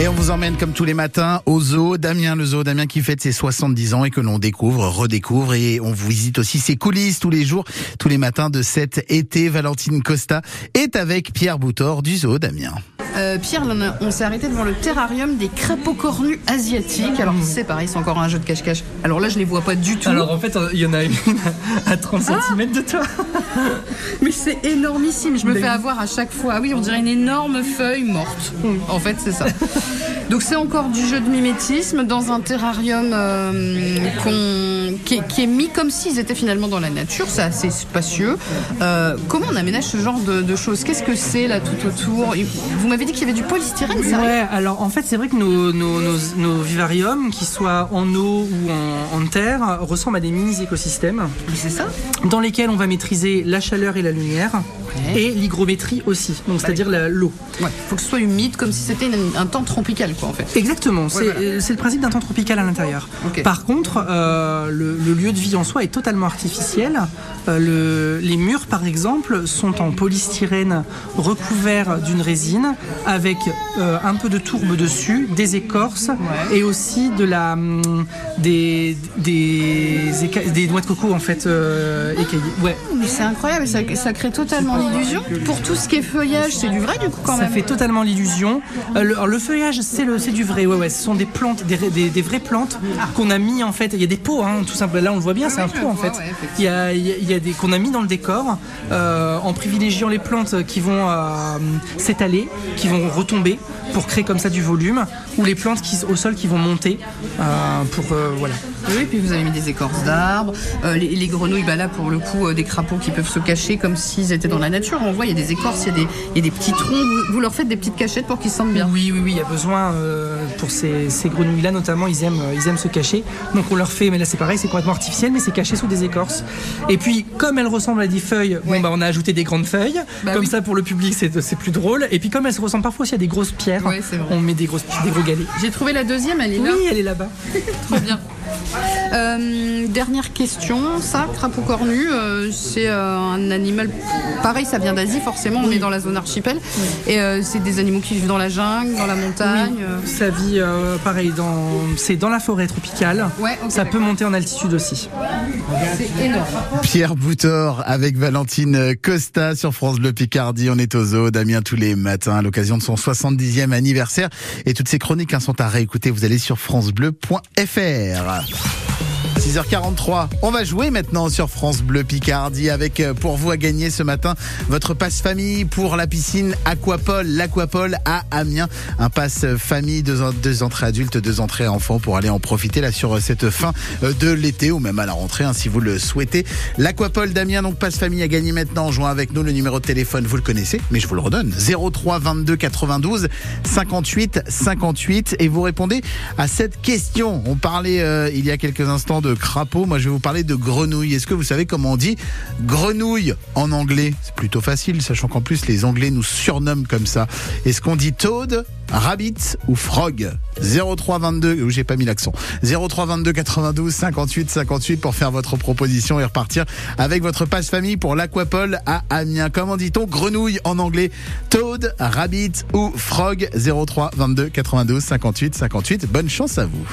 Et on vous emmène comme tous les matins au zoo, Damien le zoo, Damien qui fête ses 70 ans et que l'on découvre, redécouvre et on vous visite aussi ses coulisses tous les jours, tous les matins de cet été. Valentine Costa est avec Pierre Boutor du zoo, Damien. Euh, Pierre, on, s'est arrêté devant le terrarium des crapauds cornus asiatiques. Alors c'est pareil, c'est encore un jeu de cache-cache. Alors là, je les vois pas du tout. Alors en fait, il y en a une à 30 cm de toi. Mais c'est énormissime, je me Mais fais oui. avoir à chaque fois. Ah oui, on dirait une énorme feuille morte. En fait, c'est ça. Donc c'est encore du jeu de mimétisme dans un terrarium euh, qu'on- qui, est, qui est mis comme s'ils étaient finalement dans la nature. C'est assez spacieux. Euh, comment on aménage ce genre de, de choses? Qu'est-ce que c'est là tout autour? Vous m'avez dit qu'il y avait du polystyrène, ça Ouais, alors en fait, c'est vrai que nos, nos, nos, nos vivariums, qu'ils soient en eau ou en, en terre, ressemblent à des mini-écosystèmes c'est ça dans lesquels on va maîtriser la chaleur et la lumière Ouais. et l'hygrométrie aussi, donc c'est-à-dire la- Ouais, faut que ce soit humide, comme si c'était un temps tropical, quoi, en fait. Exactement, c'est voilà. euh, c'est le principe d'un temps tropical à l'intérieur. Par contre, euh, le, le lieu de vie en soi est totalement artificiel. Euh, le- les murs, par exemple, sont en polystyrène recouvert d'une résine avec euh, un peu de tourbe dessus, des écorces et aussi de la, hum, des, des, éca- des noix de coco en fait euh, écaillées. Ouais. Mais c'est incroyable, ça, ça crée totalement l'illusion. Pour tout ce qui est feuillage, c'est du vrai, du coup, quand Ça même. Fait totalement l'illusion. Euh, le, feuillage, c'est le, c'est du vrai. Ouais, ouais. Ce sont des plantes, des, des, des vraies plantes qu'on a mis en fait. Il y a des pots, hein, tout simplement. Là, on le voit bien, c'est un pot en fait. il y a, il y des qu'on a mis dans le décor euh, en privilégiant les plantes qui vont euh, s'étaler, qui vont retomber pour créer comme ça du volume, ou les plantes qui, au sol qui vont monter pour voilà. Oui, puis vous avez mis des écorces d'arbres, les, les grenouilles, bah là pour le coup, des crapauds qui peuvent se cacher comme s'ils étaient dans la nature. On voit, il y a des écorces, il y a des, il y a des petits troncs. Vous, vous leur faites des petites cachettes pour qu'ils se sentent bien. Oui, oui, oui, il y a besoin euh, pour ces, ces grenouilles-là notamment, ils aiment, euh, ils aiment se cacher. Donc on leur fait, mais là c'est pareil, c'est complètement artificiel, mais c'est caché sous des écorces. Et puis comme elles ressemblent à des feuilles, Ouais. bon bah on a ajouté des grandes feuilles. Bah comme oui. ça pour le public c'est plus drôle. Et puis comme elles se ressemblent parfois aussi à des grosses pierres, Ouais, on met des grosses, des gros galets. J'ai trouvé la deuxième, elle est là. Oui, elle est là-bas. Trop bien. Euh, dernière question, ça, crapaud cornu, euh, c'est euh, un animal, pareil, ça vient d'Asie forcément, on est dans la zone archipel, et euh, c'est des animaux qui vivent dans la jungle, dans la montagne. Ça vit euh, pareil, dans, c'est dans la forêt tropicale. Ouais, ça peut monter en altitude aussi. C'est énorme. Pierre Boutor avec Valentine Costa sur France Bleu Picardie. On est au zoo, Damien, tous les matins à l'occasion de son 70e anniversaire. Et toutes ces chroniques hein, sont à réécouter. Vous allez sur francebleu.fr. Ghana. 6h43, on va jouer maintenant sur France Bleu Picardie avec euh, pour vous à gagner ce matin votre passe famille pour la piscine Aquapole, l'Aquapole à Amiens. Un passe famille, deux, en- deux entrées adultes, deux entrées enfants pour aller en profiter là sur euh, cette fin euh, de l'été ou même à la rentrée hein, si vous le souhaitez. L'Aquapole d'Amiens, donc passe famille à gagner maintenant en jouant avec nous. Le numéro de téléphone, vous le connaissez, mais je vous le redonne. 03 22 92 58 58 et vous répondez à cette question. On parlait il y a quelques instants de crapaud. Moi, je vais vous parler de grenouille. Est-ce que vous savez comment on dit grenouille en anglais? C'est plutôt facile, sachant qu'en plus les Anglais nous surnomment comme ça. Est-ce qu'on dit toad, rabbit ou frog? 03 22, ou j'ai pas mis l'accent. 03 22 92 58 58 pour faire votre proposition et repartir avec votre passe famille pour l'Aquapole à Amiens. Comment dit-on grenouille en anglais? Toad, rabbit ou frog? 03 22 92 58 58. Bonne chance à vous.